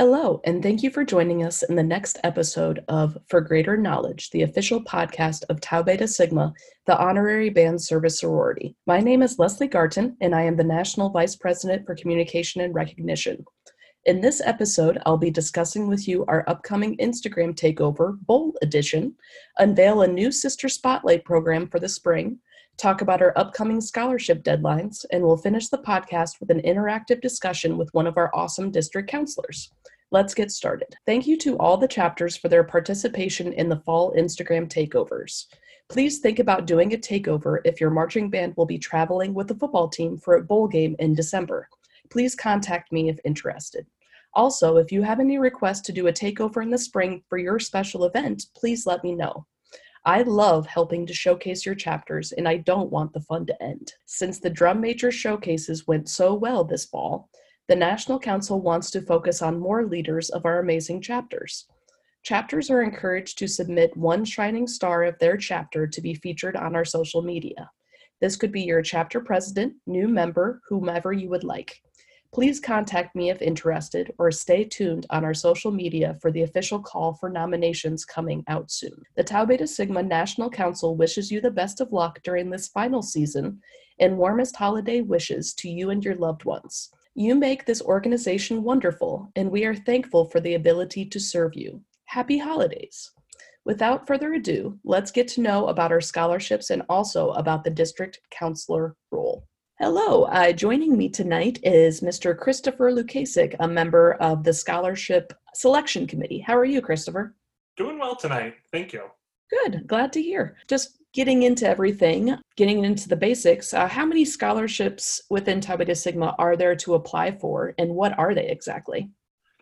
Hello, and thank you for joining us in the next episode of For Greater Knowledge, the official podcast of Tau Beta Sigma, the honorary band service sorority. My name is Leslie Garton, and I am the National Vice President for Communication and Recognition. In this episode, I'll be discussing with you our upcoming Instagram takeover, Bowl Edition, unveil a new Sister Spotlight program for the spring, talk about our upcoming scholarship deadlines, and we'll finish the podcast with an interactive discussion with one of our awesome district counselors. Let's get started. Thank you to all the chapters for their participation in the fall Instagram takeovers. Please think about doing a takeover if your marching band will be traveling with the football team for a bowl game in December. Please contact me if interested. Also, if you have any requests to do a takeover in the spring for your special event, please let me know. I love helping to showcase your chapters, and I don't want the fun to end. Since the drum major showcases went so well this fall, the National Council wants to focus on more leaders of our amazing chapters. Chapters are encouraged to submit one shining star of their chapter to be featured on our social media. This could be your chapter president, new member, whomever you would like. Please contact me if interested or stay tuned on our social media for the official call for nominations coming out soon. The Tau Beta Sigma National Council wishes you the best of luck during this final season and warmest holiday wishes to you and your loved ones. You make this organization wonderful, and we are thankful for the ability to serve you. Happy holidays! Without further ado, let's get to know about our scholarships and also about the district counselor role. Hello, uh, joining me tonight is Mr. Christopher Lukasik, a member of the Scholarship Selection Committee. How are you, Christopher? Doing well tonight. Thank you. Good, glad to hear. Just getting into everything, getting into the basics, uh, how many scholarships within Tau Beta Sigma are there to apply for, and what are they exactly?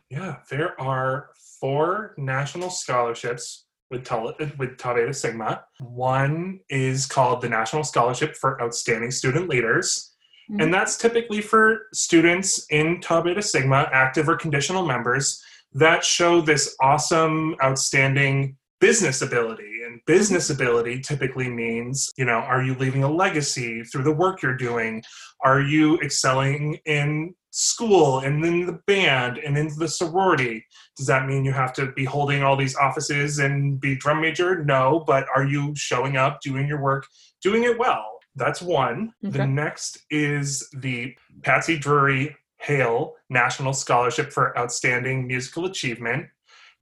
Yeah, there are four national scholarships with Tau, with Tau Beta Sigma. One is called the National Scholarship for Outstanding Student Leaders. Mm-hmm. And that's typically for students in Tau Beta Sigma, active or conditional members, that show this awesome, outstanding business ability. And business ability typically means, you know, are you leaving a legacy through the work you're doing? Are you excelling in school and then the band and into the sorority. Does that mean you have to be holding all these offices and be drum major? No but are you showing up doing your work doing it well? That's one. Okay. the next is the patsy drury hale national scholarship for outstanding musical achievement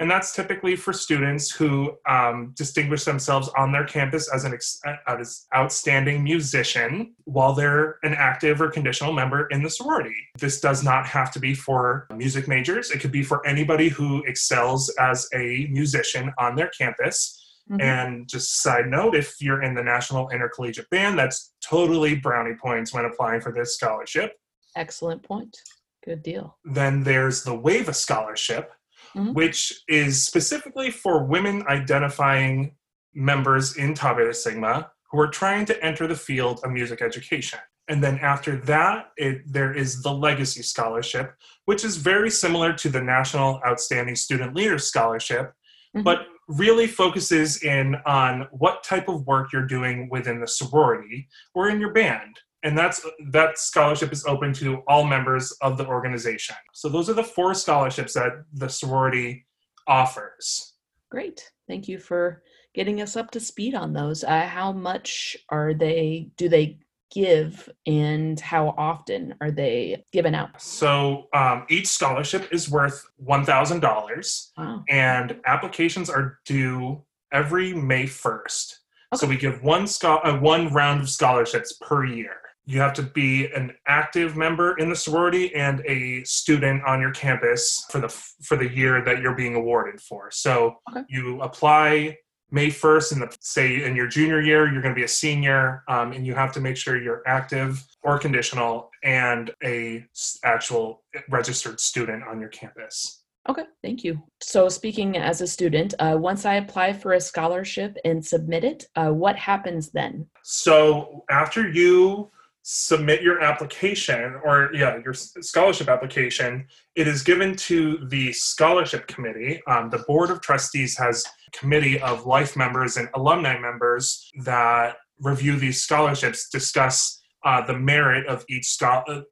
and that's typically for students who um, distinguish themselves on their campus as an ex- as outstanding musician while they're an active or conditional member in the sorority. This does not have to be for music majors. It could be for anybody who excels as a musician on their campus. Mm-hmm. And just side note, if you're in the National Intercollegiate Band, that's totally brownie points when applying for this scholarship. Excellent point. Good deal. Then there's the WAVA scholarship, mm-hmm. which is specifically for women identifying members in Tau Beta Sigma who are trying to enter the field of music education. And then after that, it, there is the Legacy Scholarship, which is very similar to the National Outstanding Student Leader Scholarship, mm-hmm. but really focuses in on what type of work you're doing within the sorority or in your band and that's that scholarship is open to all members of the organization. So those are the four scholarships that the sorority offers. Great. Thank you for getting us up to speed on those. Uh, how much are they do they give and how often are they given out? So um, each scholarship is worth $1000 wow. and applications are due every may 1st okay. so we give one scho- uh, one round of scholarships per year you have to be an active member in the sorority and a student on your campus for the for the year that you're being awarded for. So okay. you apply May 1st, and say in your junior year, you're going to be a senior, um, and you have to make sure you're active or conditional and a actual registered student on your campus. Okay, thank you. So, speaking as a student, uh, once I apply for a scholarship and submit it, uh, what happens then? So, after you submit your application or yeah your scholarship application it is given to the scholarship committee um, the board of trustees has a committee of life members and alumni members that review these scholarships discuss uh, the merit of each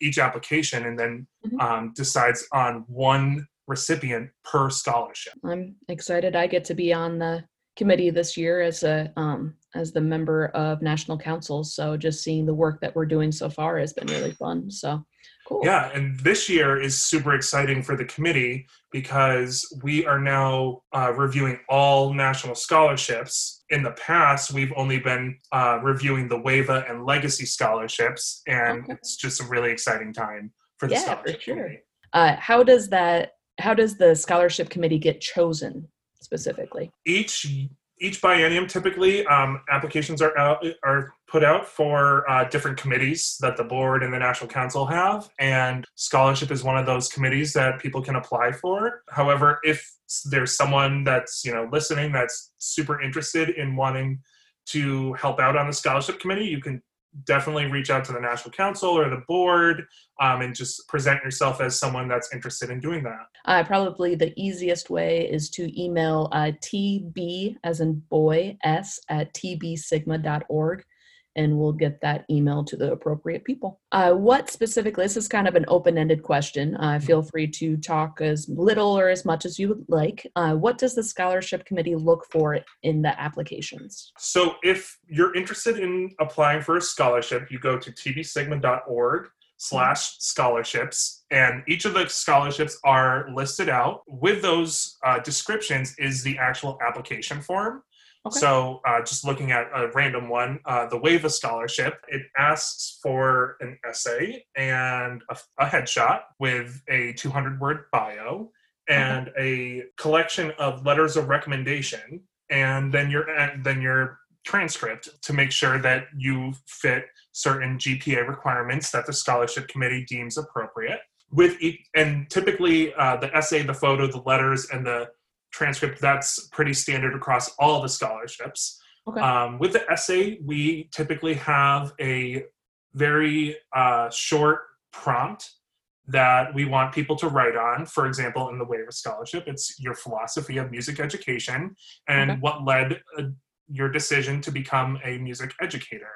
each application and then mm-hmm. um, decides on one recipient per scholarship. I'm excited I get to be on the committee this year as a um, as the member of national council. So just seeing the work that we're doing so far has been really fun. So cool. Yeah, and this year is super exciting for the committee because we are now uh, reviewing all national scholarships. In the past, we've only been uh, reviewing the WAVA and Legacy scholarships, and Okay. it's just a really exciting time for the Yeah, for scholarship sure. committee. Uh, how does that? How does the scholarship committee get chosen specifically? each each biennium typically um, applications are out are put out for uh, different committees that the board and the national council have and scholarship is one of those committees that people can apply for. However if there's someone that's you know listening that's super interested in wanting to help out on the scholarship committee you can definitely reach out to the national council or the board um, and just present yourself as someone that's interested in doing that. Uh, probably the easiest way is to email uh, tb as in boy s at tbsigma.org and we'll get that email to the appropriate people. Uh, what specifically, this is kind of an open ended question. Uh, feel free to talk as little or as much as you would like. Uh, what does the scholarship committee look for in the applications? So if you're interested in applying for a scholarship, you go to tbsigma.org slash scholarships and each of the scholarships are listed out with those uh, descriptions is the actual application form Okay. so uh, just looking at a random one uh, the wava scholarship it asks for an essay and a, a headshot with a 200 word bio and a collection of letters of recommendation and then your and then your transcript to make sure that you fit certain GPA requirements that the scholarship committee deems appropriate. With each, and typically uh, the essay, the photo, the letters, and the transcript that's pretty standard across all the scholarships. Okay. Um, with the essay, we typically have a very uh, short prompt that we want people to write on. For example, in the Wava scholarship, it's your philosophy of music education and Okay. what led uh, your decision to become a music educator.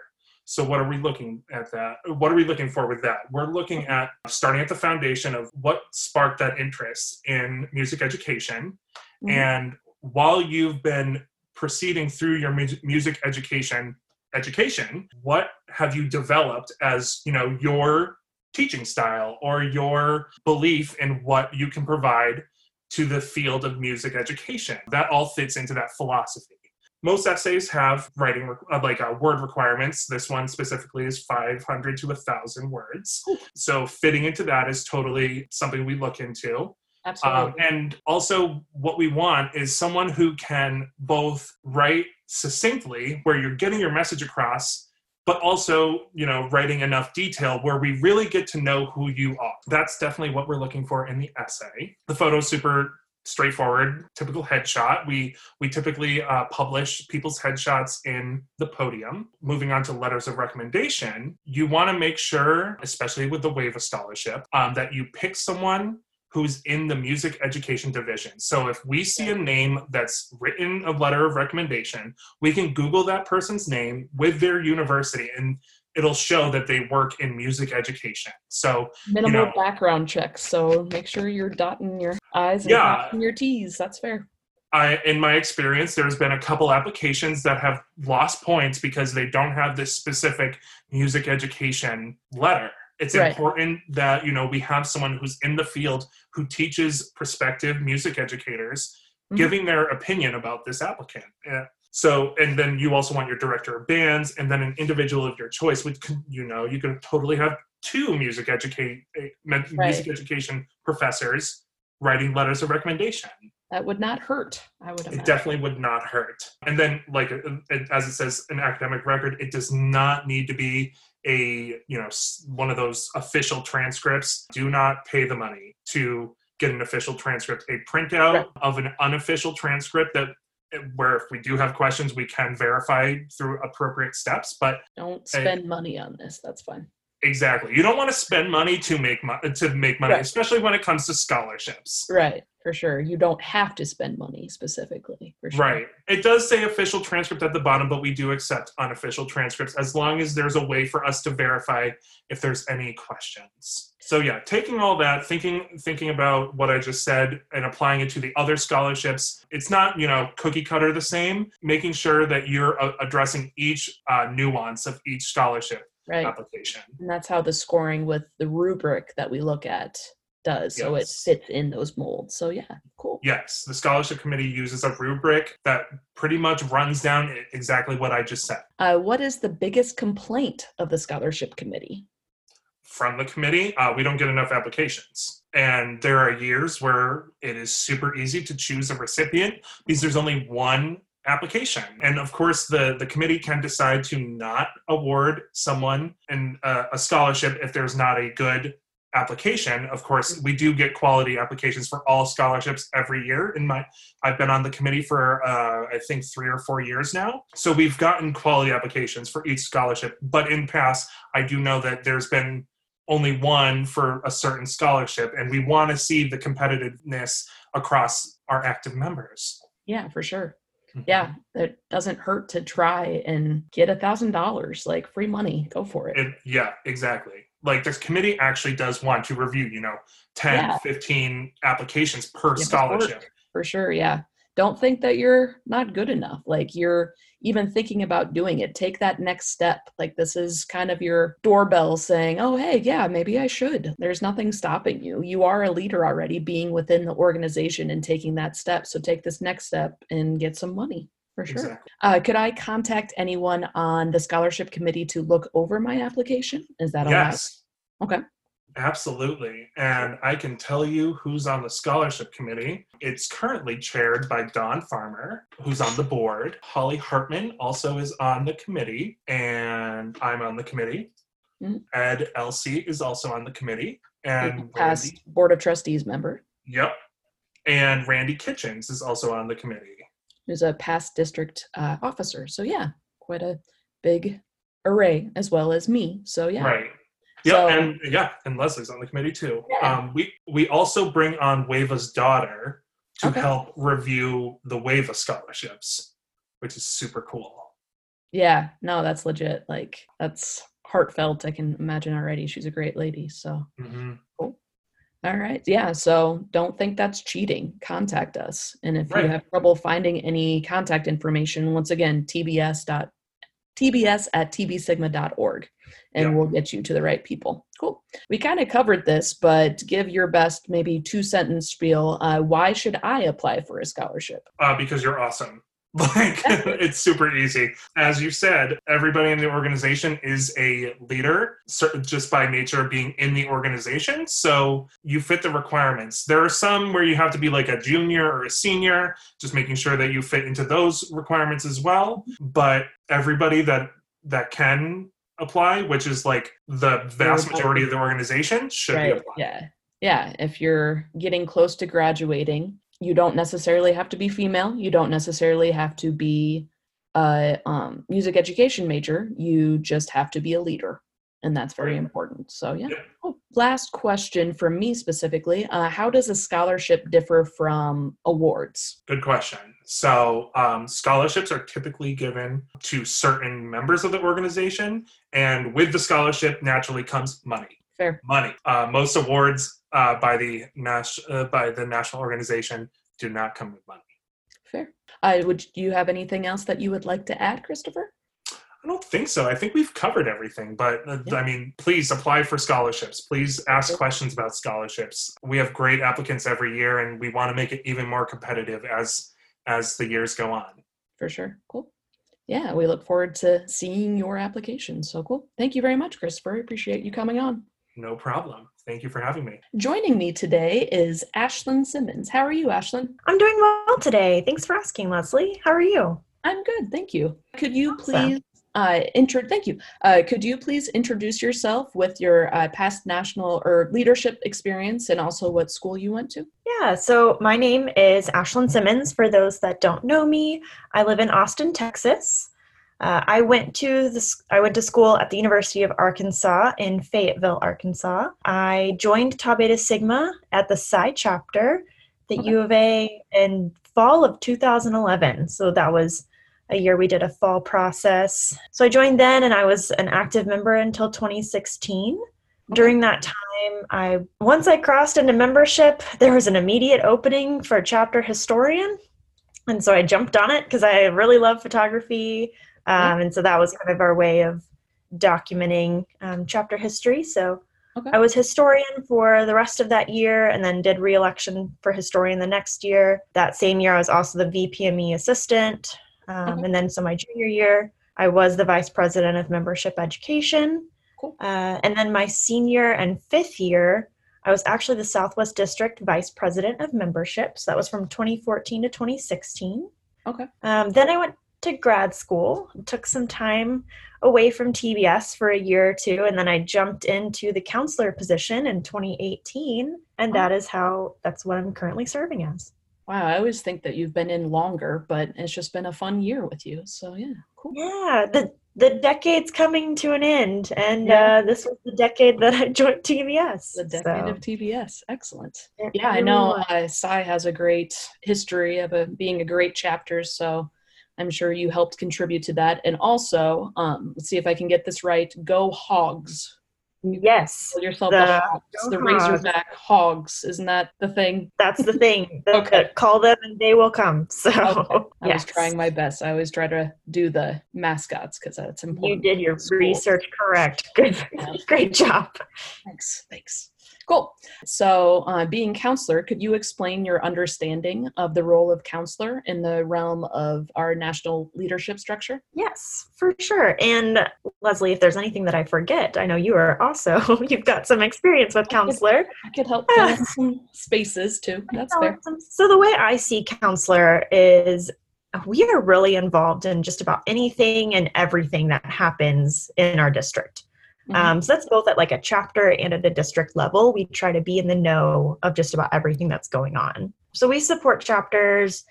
So, what are we looking at that? What are we looking for with that? We're looking at starting at the foundation of what sparked that interest in music education. Mhm. And while you've been proceeding through your mu- music education education, what have you developed as you know your teaching style or your belief in what you can provide to the field of music education? That all fits into that philosophy. Most essays have writing uh, like uh, word requirements. This one specifically is 500 to 1000 words. So fitting into that is totally something we look into Absolutely. um, and also what we want is someone who can both write succinctly where you're getting your message across but also you know writing enough detail where we really get to know who you are. That's definitely what we're looking for in the essay. The photo's super straightforward typical headshot. We we typically uh, publish people's headshots in the podium. Moving on to letters of recommendation you want to make sure especially with the Wava scholarship um, that you pick someone who's in the music education division. So if we see a name that's written a letter of recommendation, we can Google that person's name with their university and it'll show that they work in music education. So Minimal know- background checks, so make sure you're dotting your I's and Yeah. your T's. That's fair. I, in my experience, there's been a couple applications that have lost points because they don't have this specific music education letter. It's Right. important that you know we have someone who's in the field who teaches prospective music educators Mhm. giving their opinion about this applicant. Yeah. So, and then you also want your director of bands, and then an individual of your choice. Which can- you know you could totally have two music educate eh, music education professors writing letters of recommendation That would not hurt, I would imagine. it definitely would not hurt and then like uh, as it says an academic record it does not need to be a you know one of those official transcripts do not pay the money to get an official transcript a printout Right. of an unofficial transcript that eh, where if we do have questions we can verify through appropriate steps but Don't spend money on this. That's fine. Exactly. You don't want to spend money to make mo- to make money, Right. especially when it comes to scholarships. Right, for sure. You don't have to spend money specifically. For sure. Right. It does say official transcript at the bottom, but we do accept unofficial transcripts as long as there's a way for us to verify if there's any questions. So yeah, taking all that, thinking thinking about what I just said and applying it to the other scholarships, it's not, you know, cookie cutter the same, making sure that you're uh, addressing each uh, nuance of each scholarship Right. application. And that's how the scoring with the rubric that we look at does. So it Yes. fits in those molds. So yeah, cool. Yes, the scholarship committee uses a rubric that pretty much runs down exactly what I just said. Uh, what is the biggest complaint of the scholarship committee? from the committee, uh, we don't get enough applications. And there are years where it is super easy to choose a recipient because there's only one application. And of course, the, the committee can decide to not award someone an, uh, a scholarship if there's not a good application. Of course, we do get quality applications for all scholarships every year. In my, I've been on the committee for uh, I think three or four years now, so we've gotten quality applications for each scholarship. But in past, I do know that there's been only one for a certain scholarship, and we want to see the competitiveness across our active members. Yeah, for sure. Yeah, mm-hmm. it doesn't hurt to try and get a thousand dollars, like free money. Go for it. It, yeah, exactly. Like this committee actually does want to review, you know, 10, Yeah. 15 applications per scholarship. for sure. Yeah. Don't think that you're not good enough. Like you're even thinking about doing it. Take that next step. Like this is kind of your doorbell saying, oh, hey, yeah, maybe I should. There's nothing stopping you. You are a leader already being within the organization and taking that step. So take this next step and get some money. For sure. Exactly. Uh, could I contact anyone on the scholarship committee to look over my application? Is that allowed? Yes. Okay. Absolutely. And I can tell you who's on the scholarship committee. It's currently chaired by Don Farmer, who's on the board. Holly Hartman also is on the committee, and I'm on the committee. Mhm. Ed Elsie is also on the committee. And Past Randy, board of trustees member yep. And Randy Kitchens is also on the committee. who's a past district uh, officer. So yeah, quite a big array as well as me. So yeah. Right. Yeah, So- and yeah, and Leslie's on the committee too. Yeah. Um, we we also bring on Wava's daughter to Okay. help review the Wava scholarships, which is super cool. Yeah, no, that's legit. Like that's heartfelt. I can imagine already. She's a great lady. So hmm all right. Yeah. So don't think that's cheating. Contact us. And if Right. you have trouble finding any contact information, once again, tbs dot tbs at tbsigma.org and Yeah. we'll get you to the right people. Cool. We kind of covered this, but give your best, maybe two sentence spiel. Uh, why should I apply for a scholarship? Uh, because you're awesome. Like it's super easy. As you said, everybody in the organization is a leader just by nature of being in the organization. So you fit the requirements. There are some where you have to be like a junior or a senior, just making sure that you fit into those requirements as well. But everybody that that can apply, which is like the vast majority of the organization, should be applying. Yeah. Yeah. If you're getting close to graduating, you don't necessarily have to be female. You don't necessarily have to be a um, music education major. You just have to be a leader. And that's very important. So, yeah. Yep. Cool. Last question from me specifically uh, How does a scholarship differ from awards? Good question. So, um, scholarships are typically given to certain members of the organization, and with the scholarship, naturally comes money. Fair. Money. Uh, most awards uh, by the nas- uh, by the national organization do not come with money. Fair. Uh, would you have anything else that you would like to add, Christopher? I don't think so. I think we've covered everything. But uh, Yeah. I mean, please apply for scholarships. Please ask Sure. questions about scholarships. We have great applicants every year, and we want to make it even more competitive as as the years go on. For sure. Cool. Yeah, we look forward to seeing your application. So cool. Thank you very much, Christopher. Appreciate you coming on. No problem. Thank you for having me. Joining me today is Ashlyn Simmons. How are you, Ashlyn? I'm doing well today. Thanks for asking, Leslie. How are you? I'm good, thank you. Could you Awesome. please uh, intro? Thank you. Uh, could you please introduce yourself with your uh, past national or leadership experience, and also what school you went to? Yeah, so my name is Ashlyn Simmons. For those that don't know me, I live in Austin, Texas. Uh, I went to this. I went to school at the University of Arkansas in Fayetteville, Arkansas. I joined Tau Beta Sigma at the Psi chapter, the Okay. U of A, in fall of 2011. So that was a year we did a fall process. So I joined then, and I was an active member until 2016. During that time, I once I crossed into membership, there was an immediate opening for a chapter historian, and so I jumped on it because I really love photography, um, and so that was kind of our way of documenting um, chapter history. So Okay. I was historian for the rest of that year, and then did reelection for historian the next year. That same year, I was also the VPME assistant, um, Okay. and then so my junior year, I was the vice president of membership education. Cool. Uh, and then my senior and fifth year, I was actually the Southwest District Vice President of Membership. So that was from 2014 to 2016. Okay. Um, then I went to grad school, took some time away from TBS for a year or two, and then I jumped into the counselor position in 2018. And that is how, that's what I'm currently serving as. Wow, I always think that you've been in longer, but it's just been a fun year with you. So yeah, cool. Yeah, the the decade's coming to an end, and Yeah. uh, this was the decade that I joined TBS. The decade so of TBS. Excellent. it Yeah, I know uh, Psi has a great history of a, being a great chapter, so I'm sure you helped contribute to that. And also, um, let's see if I can get this right. Go Hogs. Yes, Call yourself the, The Hogs, the Razorback Hogs. Isn't that the thing? that's the thing. The- Okay. call them and they will come. So Okay. I yes. was trying my best. I always try to do the mascots because that's important. You did your research correct. Good, Yeah. great job. Thanks. Thanks. Cool. So, uh, being counselor, could you explain your understanding of the role of counselor in the realm of our national leadership structure? Yes, for sure. And Leslie, if there's anything that I forget, I know you are also you've got some experience with counselor. I could help fill in some spaces too. That's fair. So the way I see counselor is we are really involved in just about anything and everything that happens in our district. Mhm. Um, so that's both at like a chapter and at a district level. We try to be in the know of just about everything that's going on. So we support chapters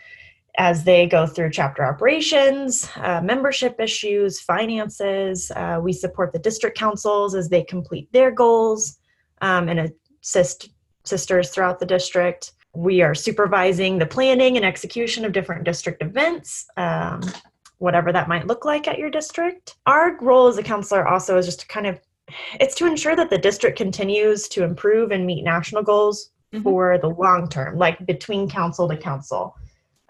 as they go through chapter operations, uh, membership issues, finances. Uh, we support the district councils as they complete their goals um, and assist sisters throughout the district. We are supervising the planning and execution of different district events. Um, whatever that might look like at your district. Our role as a counselor also is just to kind of it's to ensure that the district continues to improve and meet national goals Mhm. for the long term, like between council to council.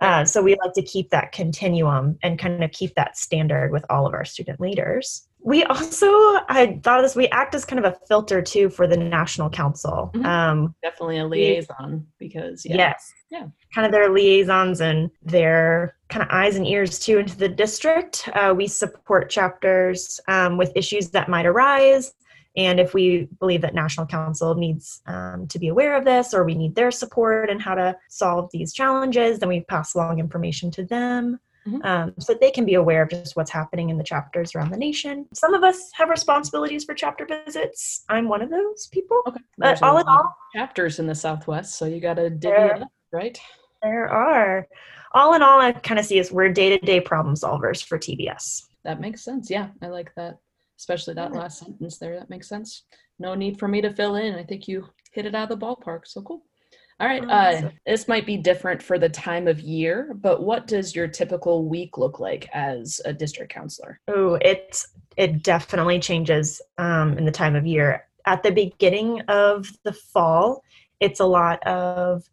Uh, so we like to keep that continuum and kind of keep that standard with all of our student leaders. We also, I thought of this, we act as kind of a filter too for the national council. Mhm. Um, Definitely a liaison because yeah. Yes. Yeah. Kind of their liaisons and their kind of eyes and ears too into the district. Uh, we support chapters um, with issues that might arise. And if we believe that National Council needs um, to be aware of this or we need their support and how to solve these challenges, then we pass along information to them. Mhm. Um, so that they can be aware of just what's happening in the chapters around the nation. Some of us have responsibilities for chapter visits. I'm one of those people. Okay. But There's all in all, chapters in the Southwest, so you got to divvy There- it up, right? There are. All in all, I kind of see us we're day to day problem solvers for TBS. That makes sense. Yeah, I like that, especially that Yeah. last sentence there. That makes sense. No need for me to fill in. I think you hit it out of the ballpark. So cool. All right. Uh, this might be different for the time of year, but what does your typical week look like as a district counselor? Oh, it's it definitely changes um, in the time of year. At the beginning of the fall, it's a lot of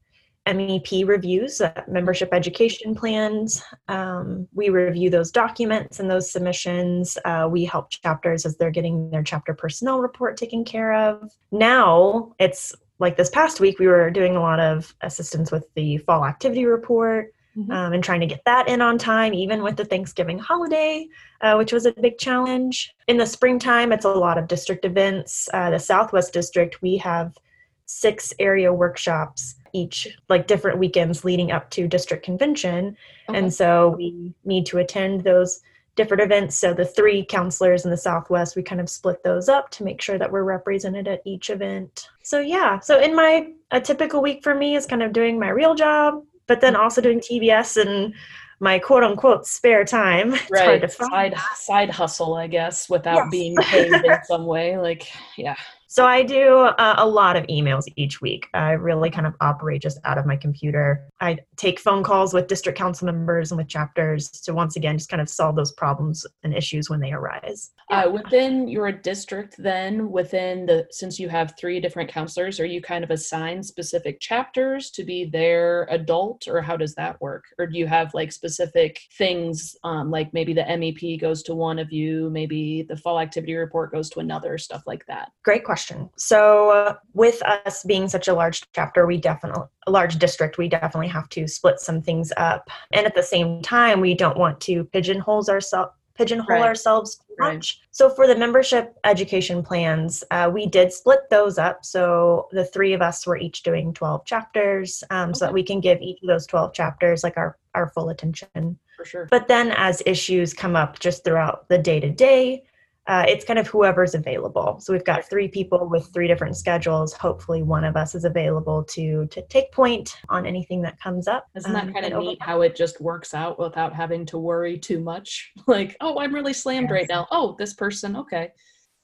MEP reviews, uh, membership education plans. Um, we review those documents and those submissions. Uh, we help chapters as they're getting their chapter personnel report taken care of. Now it's like this past week, we were doing a lot of assistance with the fall activity report Mhm. um, and trying to get that in on time, even with the Thanksgiving holiday, uh, which was a big challenge. In the springtime, it's a lot of district events. Uh, the Southwest District, we have six area workshops each, like different weekends leading up to district convention. Okay. And so we need to attend those different events. So the three counselors in the Southwest, we kind of split those up to make sure that we're represented at each event. So yeah, so in my a typical week for me is kind of doing my real job, but then also doing TBS and my quote unquote spare time. Right. hard to find. Side, side hustle, I guess, without Yes. being paid in some way. Like, yeah. So I do uh, a lot of emails each week. I really kind of operate just out of my computer. I take phone calls with district council members and with chapters to once again just kind of solve those problems and issues when they arise. Uh, within your district, then, within the, since you have three different counselors, are you kind of assigned specific chapters to be their adult, or how does that work? Or do you have like specific things, um, like maybe the MEP goes to one of you, maybe the fall activity report goes to another, stuff like that? Great question. So, uh, with us being such a large chapter, we definitely, a large district, we definitely have to split some things up. And at the same time, we don't want to pigeonhole ourselves. Pigeonhole Right. ourselves too Right. much. So for the membership education plans, uh, we did split those up. So the three of us were each doing twelve chapters, um, so that we can give each of those twelve chapters like our our full attention. For sure. But then as issues come up just throughout the day to day, uh, it's kind of whoever's available. So we've got three people with three different schedules. Hopefully, one of us is available to to take point on anything that comes up. Isn't that Um, kind of neat how it just works out without having to worry too much? Like, oh, I'm really slammed right now. Oh, this person, okay.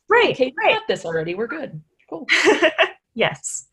Right, Okay, we right. got this already. We're good. Cool. yes.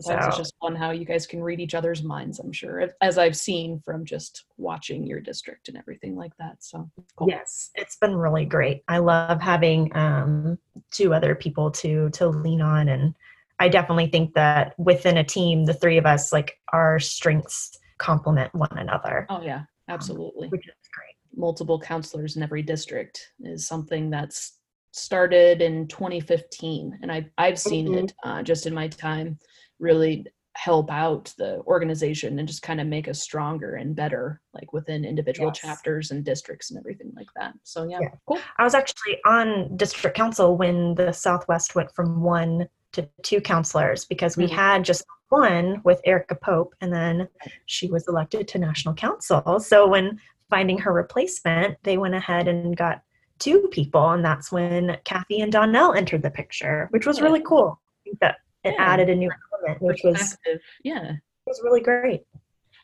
Sometimes it's just fun how you guys can read each other's minds, I'm sure, as I've seen from just watching your district and everything like that. So, cool. Yes, it's been really great. I love having um, two other people to to lean on, and I definitely think that within a team, the three of us, like our strengths complement one another, Oh, yeah, absolutely. which is great. Multiple counselors in every district is something that's started in 2015. And I, I've seen Mhm. it uh, just in my time really help out the organization and just kind of make us stronger and better, like within individual Yes. chapters and districts and everything like that. So, yeah, Yeah. cool. I was actually on district council when the Southwest went from one to two counselors because we Mhm. had just one with Erica Pope, and then she was elected to national council. So when finding her replacement, they went ahead and got two people, and that's when Kathy and Donnell entered the picture, which was Yeah. really cool. I think that it Yeah. added a new element, which was. Yeah. was really great.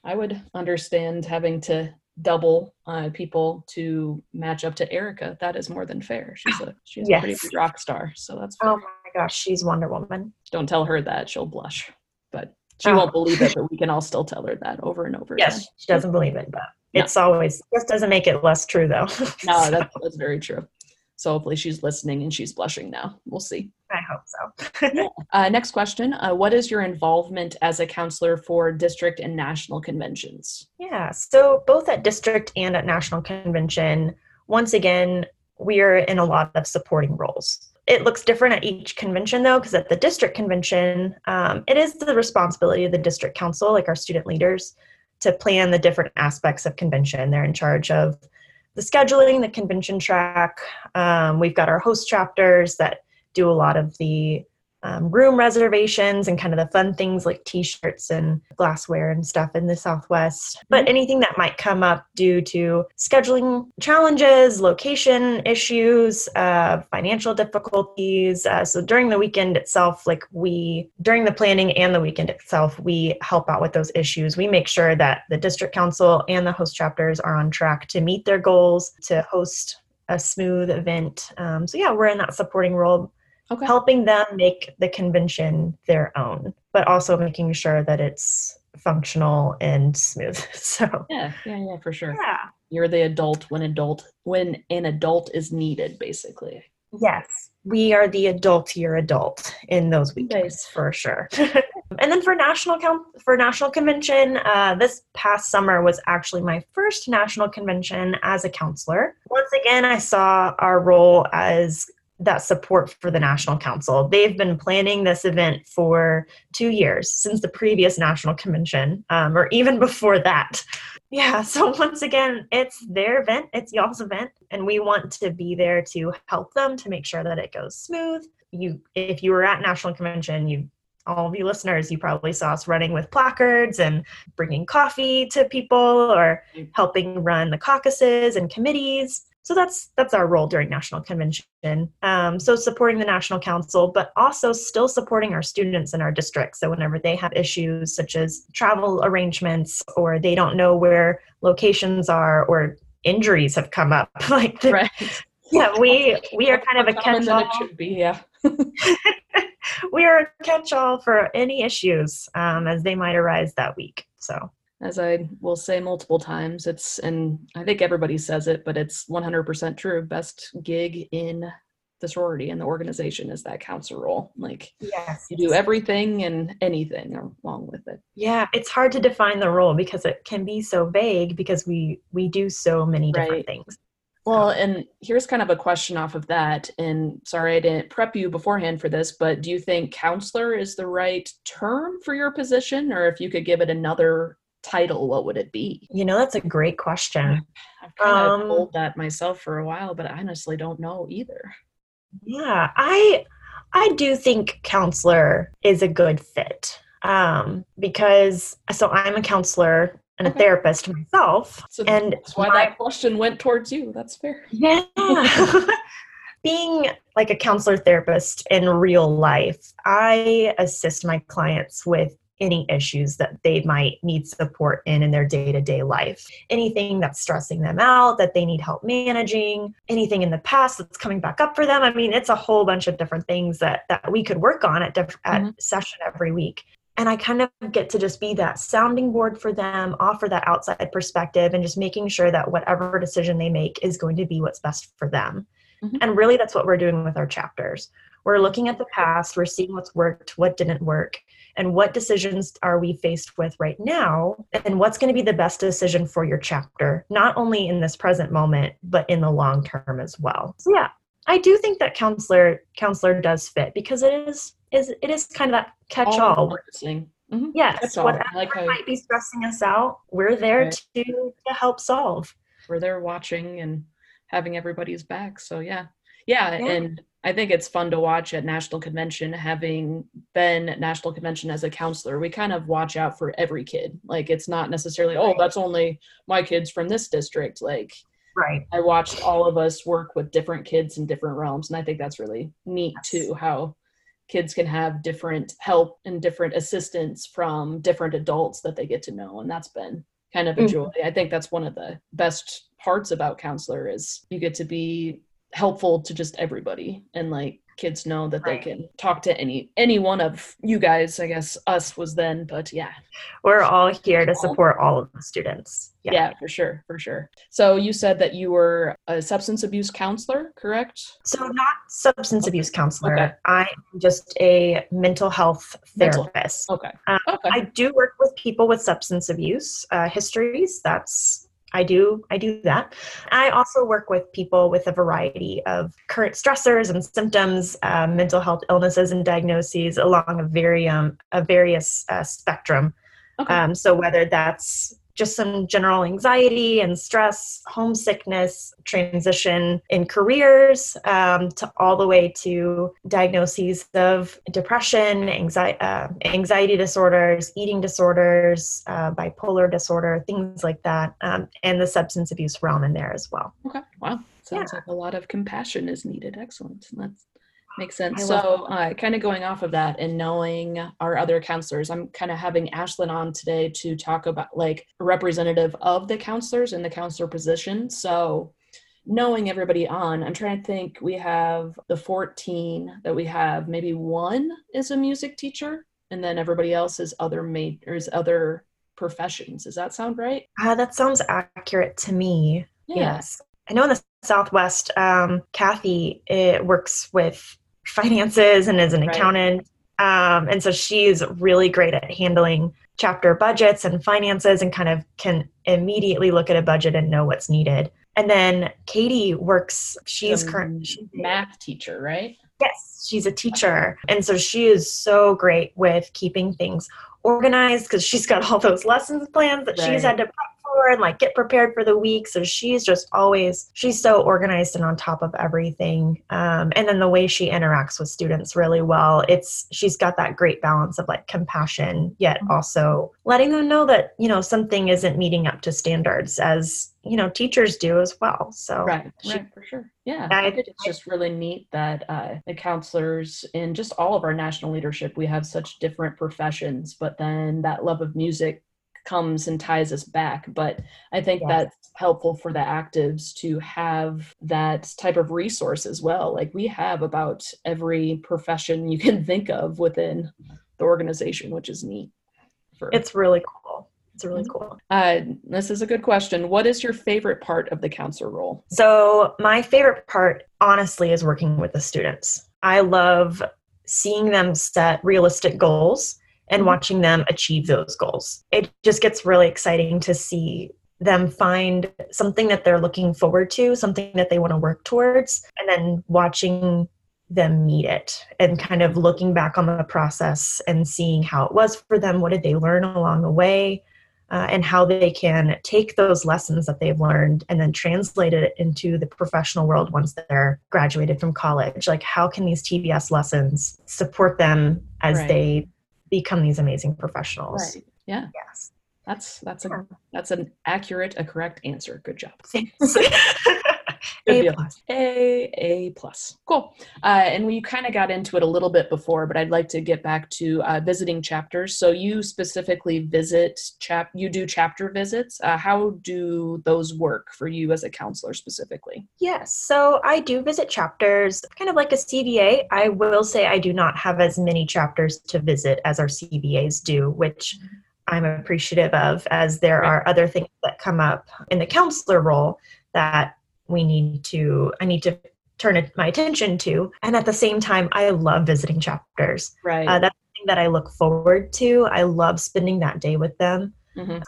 I would understand having to double uh, people to match up to Erica. That is more than fair. She's a she's a pretty big rock star, so that's fair. Oh my gosh, she's Wonder Woman. don't tell her that she'll blush, but she Oh. won't believe it. But we can all still tell her that over and over Yes, again. she doesn't believe it, but No. it's always this doesn't make it less true though. No, that's, that's very true. So hopefully she's listening and she's blushing now. We'll see. I hope so. Uh, next question: uh, What is your involvement as a counselor for district and national conventions? Yeah, so both at district and at national convention, once again, we're in a lot of supporting roles. It looks different at each convention though, because at the district convention, um, it is the responsibility of the district council, like our student leaders, to plan the different aspects of convention. They're in charge of the scheduling, the convention track. Um, we've got our host chapters that do a lot of the um, room reservations and kind of the fun things like t-shirts and glassware and stuff in the southwest. But Mhm. anything that might come up due to scheduling challenges location issues uh, financial difficulties uh, so during the weekend itself like we during the planning and the weekend itself we help out with those issues. We make sure that the district council and the host chapters are on track to meet their goals to host a smooth event. Um, so yeah we're in that supporting role Okay. helping them make the convention their own, but also making sure that it's functional and smooth. So, Yeah, yeah, yeah, for sure. yeah. You're the adult when adult when an adult is needed, basically. Yes, we are the adultier adult in those weekdays Nice. for sure. and then for national count for national convention, uh, this past summer was actually my first national convention as a counselor. Once again, I saw our role as that support for the national council. They've been planning this event for two years since the previous national convention, um, or even before that. Yeah, so once again, it's their event, it's y'all's event, and we want to be there to help them to make sure that it goes smooth. You, if you were at national convention, you, all of you listeners, you probably saw us running with placards and bringing coffee to people, or helping run the caucuses and committees. So that's that's our role during national convention um, so supporting the national council but also still supporting our students in our district so whenever they have issues such as travel arrangements or they don't know where locations are or injuries have come up like the, Right. yeah we we are kind of a it catch-all should be, yeah. we are a catch-all for any issues um, as they might arise that week so As I will say multiple times, it's, and I think everybody says it, but it's 100% true. Best gig in the sorority and the organization is that counselor role. Like, yes you do everything and anything along with it. yeah it's hard to define the role because it can be so vague because we we do so many different Right. things Well, and here's kind of a question off of that. And sorry I didn't prep you beforehand for this, but do you think counselor is the right term for your position? Or if you could give it another title, what would it be? you know that's a great question I've kind of Um, told that myself for a while, but I honestly don't know either. Yeah, I I do think counselor is a good fit. Um, because so I'm a counselor and a therapist myself. So and that's why my- that question went towards you. That's fair. Yeah. Being like a counselor therapist in real life, I assist my clients with any issues that they might need support in in their day-to-day life. Anything that's stressing them out that they need help managing, anything in the past that's coming back up for them. I mean, it's a whole bunch of different things that that we could work on at diff- at Mhm. session every week. And I kind of get to just be that sounding board for them, offer that outside perspective, and just making sure that whatever decision they make is going to be what's best for them. Mhm. And really, that's what we're doing with our chapters. We're looking at the past, we're seeing what's worked, what didn't work, and what decisions are we faced with right now, and what's going to be the best decision for your chapter, not only in this present moment, but in the long term as well. So, yeah, I do think that counselor counselor does fit because it is is it is kind of that catch all. Mhm. Yes, whatever like how might be stressing us out, we're there Right. to to help solve. we're there watching and having everybody's back. So yeah. Yeah. Yeah. And I think it's fun to watch at National Convention, having been at National Convention as a counselor. We kind of watch out for every kid. Like it's not necessarily, oh, that's only my kids from this district. Like Right. I watched all of us work with different kids in different realms. And I think that's really neat Yes. too, how kids can have different help and different assistance from different adults that they get to know. And that's been kind of a Mhm. joy. I think that's one of the best parts about counselor is you get to be helpful to just everybody and like kids know that Right. they can talk to any any one of you guys i guess us was then but yeah We're all here to support all of the students. yeah. for sure for sure so you said that you were a substance abuse counselor correct So not substance Okay. abuse counselor. Okay. I am just a mental health Mental- therapist. okay Um, okay I do work with people with substance abuse uh, histories. That's I do I do that. I also work with people with a variety of current stressors and symptoms, uh, mental health illnesses and diagnoses along a very um, a various uh, spectrum. Okay. Um, so whether that's just some general anxiety and stress, homesickness, transition in careers, um, to all the way to diagnoses of depression, anxiety, uh, anxiety disorders, eating disorders, uh, bipolar disorder, things like that, um, and the substance abuse realm in there as well. Okay. Wow. Sounds like a lot of compassion is needed. Excellent. That makes sense. So, uh, kind of going off of that and knowing our other counselors, I'm kind of having Ashlyn on today to talk about like a representative of the counselors in the counselor position. So, knowing everybody on, I'm trying to think. We have the 14 that we have. Maybe one is a music teacher, and then everybody else is other majors, other professions. Does that sound right? Uh, that sounds accurate to me. Yeah. Yes. I know in the Southwest, um, Kathy it works with finances and is an Right. accountant. Um, and so she's really great at handling chapter budgets and finances and kind of can immediately look at a budget and know what's needed. And then Katie works, she's current, math teacher, right? Yes, she's a teacher. And so she is so great with keeping things organized because she's got all those lessons plans that she's had to prep and like get prepared for the week. So she's just always, she's so organized and on top of everything. Um, and then the way she interacts with students really well, it's, she's got that great balance of like compassion, yet Mhm. also letting them know that, you know, something isn't meeting up to standards as you know teachers do as well. So right, she- right, for sure. Yeah, I- I think it's just really neat that uh, the counselors in just all of our national leadership, we have such different professions, but then that love of music comes and ties us back. But I think Yes. that's helpful for the actives to have that type of resource as well. Like we have about every profession you can think of within the organization, which is neat. For it's really cool. It's really cool. uh, this is a good question. What is your favorite part of the counselor role? So, my favorite part, honestly, is working with the students. I love seeing them set realistic goals and Mhm. watching them achieve those goals. It just gets really exciting to see them find something that they're looking forward to, something that they want to work towards, and then watching them meet it and kind of looking back on the process and seeing how it was for them. What did they learn along the way? uh, and how they can take those lessons that they've learned and then translate it into the professional world once they're graduated from college. Like, how can these TBS lessons support them as Right. they become these amazing professionals? Right. Yeah. Yes. That's that's a that's an accurate, a correct answer. Good job. Thanks. A plus. A A plus. Cool. Uh, and we kind of got into it a little bit before, but I'd like to get back to uh, visiting chapters. So you specifically visit chap. You do chapter visits. Uh, how do those work for you as a counselor specifically? Yes, so I do visit chapters, kind of like a CVA. I will say I do not have as many chapters to visit as our CVAs do, which I'm appreciative of, as there Right. are other things that come up in the counselor role that we need to, I need to turn it, my attention to. And at the same time, I love visiting chapters. Right. Uh, that's something that I look forward to. I love spending that day with them Mhm.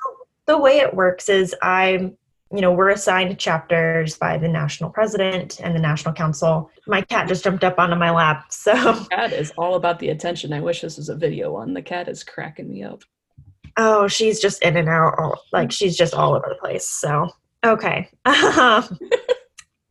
the way it works is I'm, you know, we're assigned chapters by the national president and the national council. My cat just jumped up onto my lap. So, Cat is all about the attention. I wish this was a video one. The cat is cracking me up. oh, she's just in and out, all- like she's just all over the place. So, okay.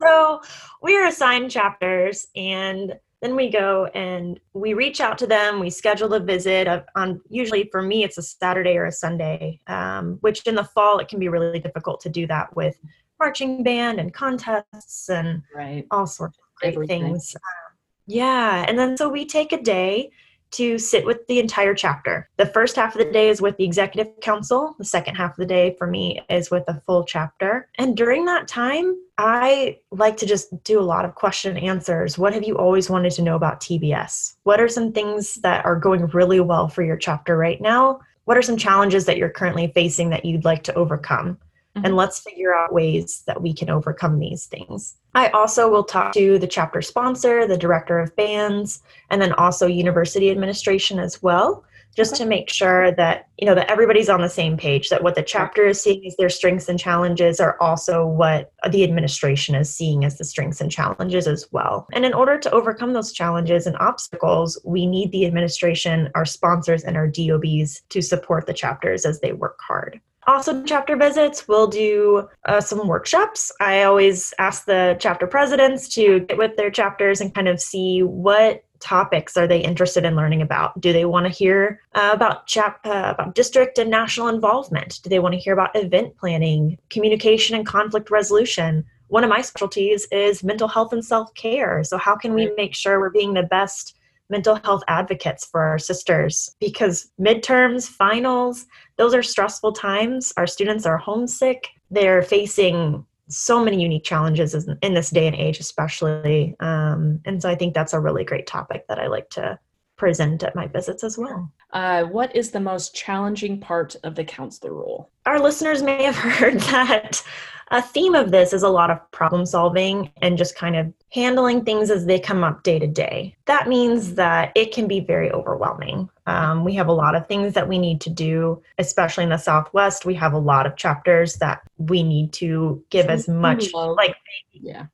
So, we're assigned chapters and then we go and we reach out to them. We schedule a visit of, on usually for me it's a Saturday or a Sunday, um, which in the fall it can be really difficult to do that with marching band and contests and Right. all sorts of great Everything. things. Um, yeah, and then so we take a day to sit with the entire chapter. The first half of the day is with the executive council. The second half of the day for me is with a full chapter. And during that time, I like to just do a lot of question and answers. What have you always wanted to know about TBS? What are some things that are going really well for your chapter right now? What are some challenges that you're currently facing that you'd like to overcome? Mhm. And let's figure out ways that we can overcome these things. I also will talk to the chapter sponsor, the director of bands, and then also university administration as well, just Okay. to make sure that, you know, that everybody's on the same page, that what the chapter is seeing as their strengths and challenges are also what the administration is seeing as the strengths and challenges as well. And in order to overcome those challenges and obstacles, we need the administration, our sponsors, and our DOBs to support the chapters as they work hard. Also, chapter visits, we'll do uh, some workshops. I always ask the chapter presidents to get with their chapters and kind of see what topics are they interested in learning about. Do they want to hear uh, about chap uh, about district and national involvement? Do they want to hear about event planning, communication, and conflict resolution? One of my specialties is mental health and self care. So, how can we make sure we're being the best mental health advocates for our sisters? Because midterms, finals, those are stressful times. Our students are homesick. They're facing so many unique challenges in, this day and age, especially. Um, and so I think that's a really great topic that I like to present at my visits as well. Uh, what is the most challenging part of the counselor role? Our listeners may have heard that a theme of this is a lot of problem solving and just kind of handling things as they come up day to day. That means that it can be very overwhelming. Um, we have a lot of things that we need to do, especially in the Southwest. We have a lot of chapters that we need to give as much, love. like, Yeah.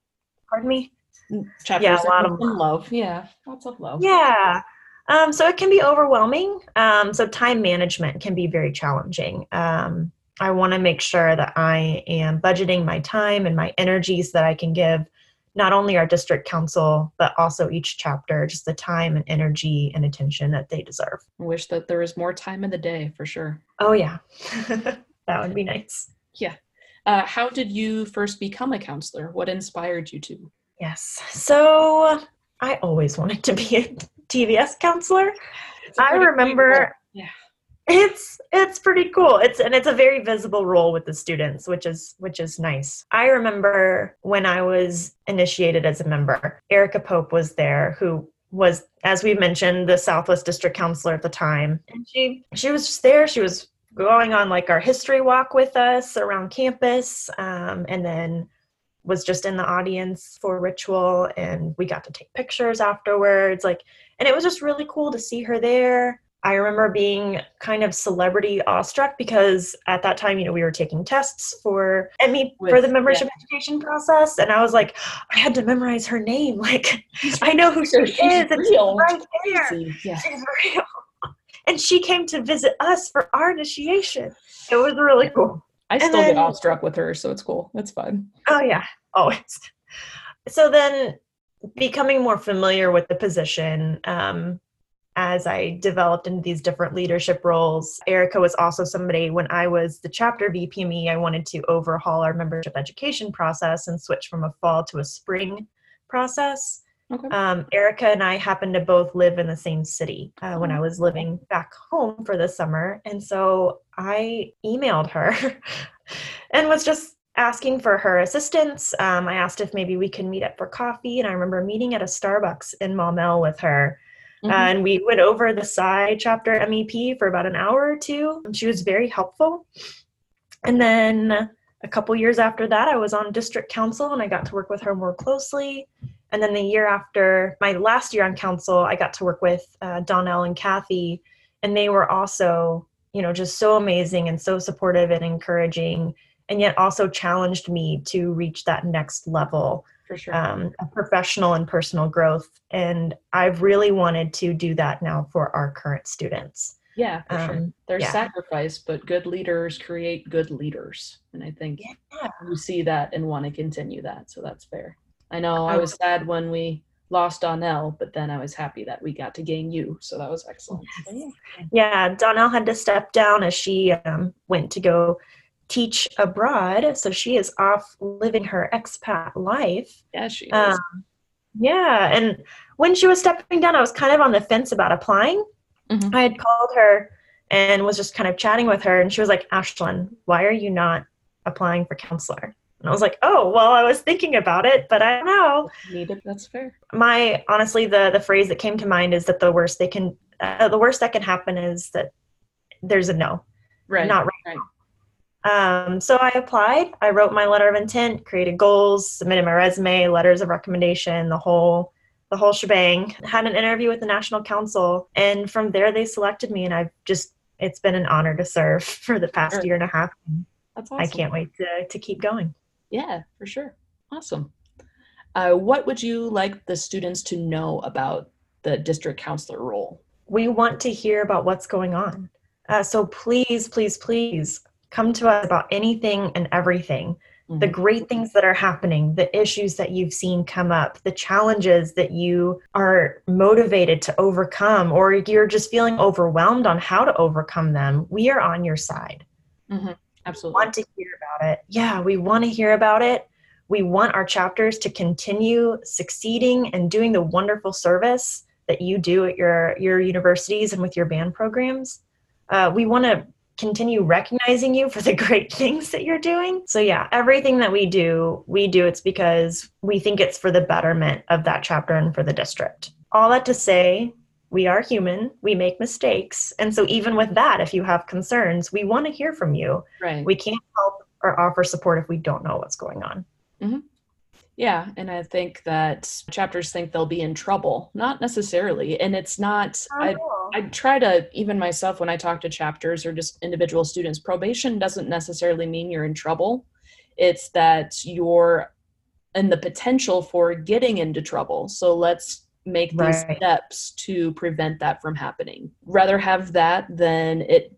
pardon me? Chapters a lot of some love. Yeah. Lots of love. Yeah. Um, so it can be overwhelming. Um, so time management can be very challenging. Um, I want to make sure that I am budgeting my time and my energies that I can give not only our district council, but also each chapter just the time and energy and attention that they deserve. I wish that there was more time in the day for sure. Oh, yeah. that would be nice. Yeah. Uh, how did you first become a counselor? What inspired you to? Yes. So I always wanted to be a TBS counselor. I remember Yeah. it's it's pretty cool. It's and it's a very visible role with the students, which is which is nice. I remember when I was initiated as a member, Erica Pope was there who was as we mentioned the Southwest District counselor at the time. And she she was just there. She was going on like our history walk with us around campus um, and then was just in the audience for ritual and we got to take pictures afterwards like and it was just really cool to see her there. I remember being kind of celebrity awestruck because at that time you know we were taking tests for me for the membership yeah. education process. And i was like i had to memorize her name. Like i know who she is she's and she's right there. Yeah. she's real. And she came to visit us for our initiation. It was really cool I still get then- awestruck with her, so it's cool. It's fun. Oh yeah, always. So then, becoming more familiar with the position um, as I developed into these different leadership roles, Erica was also somebody when I was the chapter VPME. I wanted to overhaul our membership education process and switch from a fall to a spring process. Okay. Um, Erica and I happened to both live in the same city uh, when I was living back home for the summer. And so I emailed her and was just asking for her assistance. Um, I asked if maybe we could meet up for coffee. And I remember meeting at a Starbucks in Maumelle with her. Mhm. And we went over the Psi chapter MEP for about an hour or two. And she was very helpful. And then a couple years after that, I was on district council and I got to work with her more closely. And then the year after my last year on council, I got to work with uh, Donnell and Kathy, and they were also, you know, just so amazing and so supportive and encouraging, and yet also challenged me to reach that next level For sure. um, of professional and personal growth. And I've really wanted to do that now for our current students. yeah, for sure. Um, There's yeah. sacrifice, but good leaders create good leaders. And I think Yeah. you see that and want to continue that. So that's fair. I know I was sad when we lost Donnell, but then I was happy that we got to gain you. So that was excellent. So, yeah. Donnell had to step down as she um, went to go teach abroad. So she is off living her expat life. Yeah, she is. Um, yeah, and when she was stepping down, I was kind of on the fence about applying. Mhm. I had called her and was just kind of chatting with her, and she was like, Ashlyn, why are you not applying for counselor? And I was like, oh, well, I was thinking about it, but I don't know. Needed. That's fair. My honestly, the the phrase that came to mind is that the worst they can, uh, the worst that can happen is that there's a no. Right. Not right. Um, so I applied. I wrote my letter of intent, created goals, submitted my resume, letters of recommendation, the whole the whole shebang. Had an interview with the National Council, and from there they selected me, and I've just it's been an honor to serve for the past Sure. year and a half. That's awesome. I can't wait to to keep going. Yeah, for sure. Awesome. Uh, what would you like the students to know about the district counselor role? We want to hear about what's going on. Uh, so please, please, please come to us about anything and everything. the Mhm. great things that are happening, the issues that you've seen come up, the challenges that you are motivated to overcome, or you're just feeling overwhelmed on how to overcome them, we are on your side. Absolutely. Want to hear about it? Yeah, we want to hear about it. We want our chapters to continue succeeding and doing the wonderful service that you do at your your universities and with your band programs. Uh, we want to continue recognizing you for the great things that you're doing. So yeah, everything that we do, we do it's because we think it's for the betterment of that chapter and for the district. All that to say, we are human, we make mistakes. And so even with that, if you have concerns, we want to hear from you. right. We can't help or offer support if we don't know what's going on. Hmm. Yeah, and I think that chapters think they'll be in trouble. Not necessarily. And it's not I I try to even myself when I talk to chapters or just individual students, probation doesn't necessarily mean you're in trouble. It's that you're in the potential for getting into trouble. So let's make these Right. steps to prevent that from happening. Rather have that than it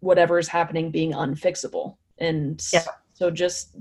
whatever is happening being unfixable. And Yeah. so just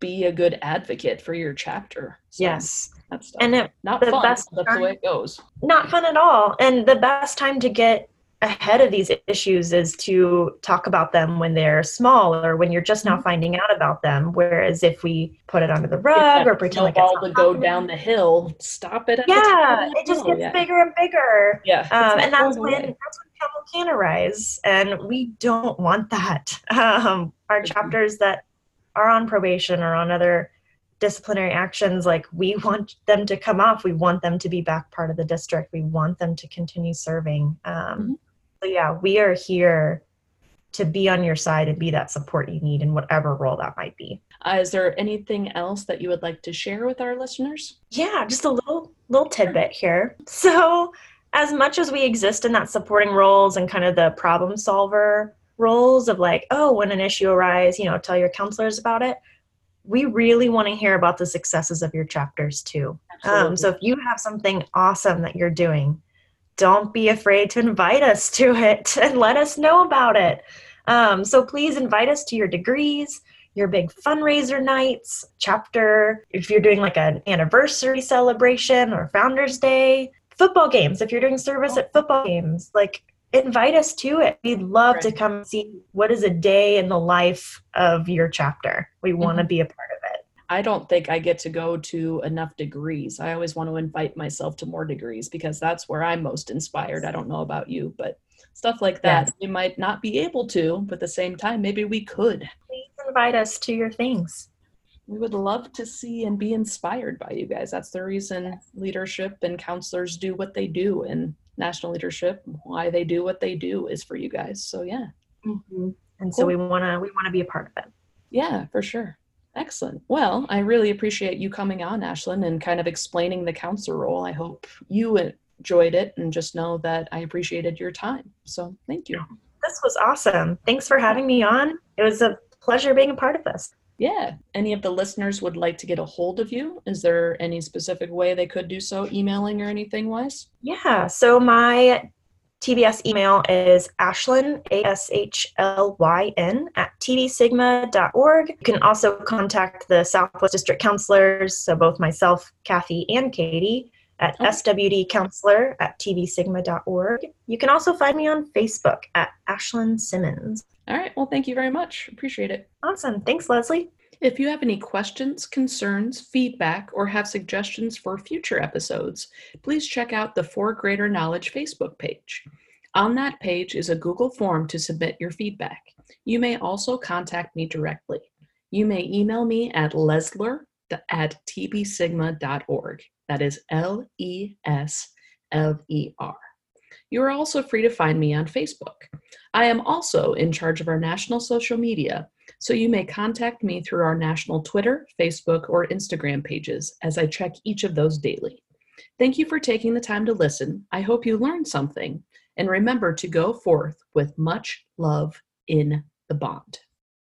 be a good advocate for your chapter. So yes. that's And it, not the fun. best that's the way it goes. not fun at all. And the best time to get ahead of these issues is to talk about them when they're small or when you're just now Mhm. finding out about them. Whereas if we put it under the rug or pretend like it's all to go down the hill, stop it. At the top yeah, it just gets yeah. bigger and bigger. Yeah, Um, and that's when that's when trouble can arise, and we don't want that. Um, our Mhm. chapters that are on probation or on other disciplinary actions, like we want them to come off. We want them to be back part of the district. We want them to continue serving. Um, Mhm. So yeah, we are here to be on your side and be that support you need in whatever role that might be. Uh, is there anything else that you would like to share with our listeners? Yeah, just a little little tidbit here. So, as much as we exist in that supporting roles and kind of the problem solver roles of like, oh, when an issue arises, you know, tell your counselors about it. We really want to hear about the successes of your chapters too. Um, so if you have something awesome that you're doing, don't be afraid to invite us to it and let us know about it. Um, so please invite us to your degrees, your big fundraiser nights, chapter, if you're doing like an anniversary celebration or Founders Day, football games, if you're doing service at football games, like invite us to it. We'd love to come see what is a day in the life of your chapter. We want to be a part of it. I don't think I get to go to enough degrees. I always want to invite myself to more degrees because that's where I'm most inspired. I don't know about you, but stuff like that Yes. we might not be able to, but at the same time, maybe we could. Please invite us to your things. We would love to see and be inspired by you guys. That's the reason leadership and counselors do what they do, and national leadership, why they do what they do, is for you guys. So, yeah. Mm-hmm. And so we want to we want to be a part of it. Yeah, for sure. Excellent. Well, I really appreciate you coming on, Ashlyn, and kind of explaining the counselor role. I hope you enjoyed it and just know that I appreciated your time. So thank you. This was awesome. Thanks for having me on. It was a pleasure being a part of this. Yeah. Any of the listeners would like to get a hold of you? Is there any specific way they could do so, emailing or anything wise? Yeah. So my TBS email is Ashlyn, A S H L Y N, at tbsigma.org. You can also contact the Southwest District counselors, so both myself, Kathy, and Katie, at Okay. swdcounselor at tbsigma.org. You can also find me on Facebook at Ashlyn Simmons. All right. Well, thank you very much. Appreciate it. Awesome. Thanks, Leslie. If you have any questions, concerns, feedback, or have suggestions for future episodes, please check out the For Greater Knowledge Facebook page. On that page is a Google form to submit your feedback. You may also contact me directly. You may email me at lesler at tbsigma.org. That is L E S L E R. You are also free to find me on Facebook. I am also in charge of our national social media, so you may contact me through our national Twitter, Facebook, or Instagram pages as I check each of those daily. Thank you for taking the time to listen. I hope you learned something. And remember to go forth with much love in the bond.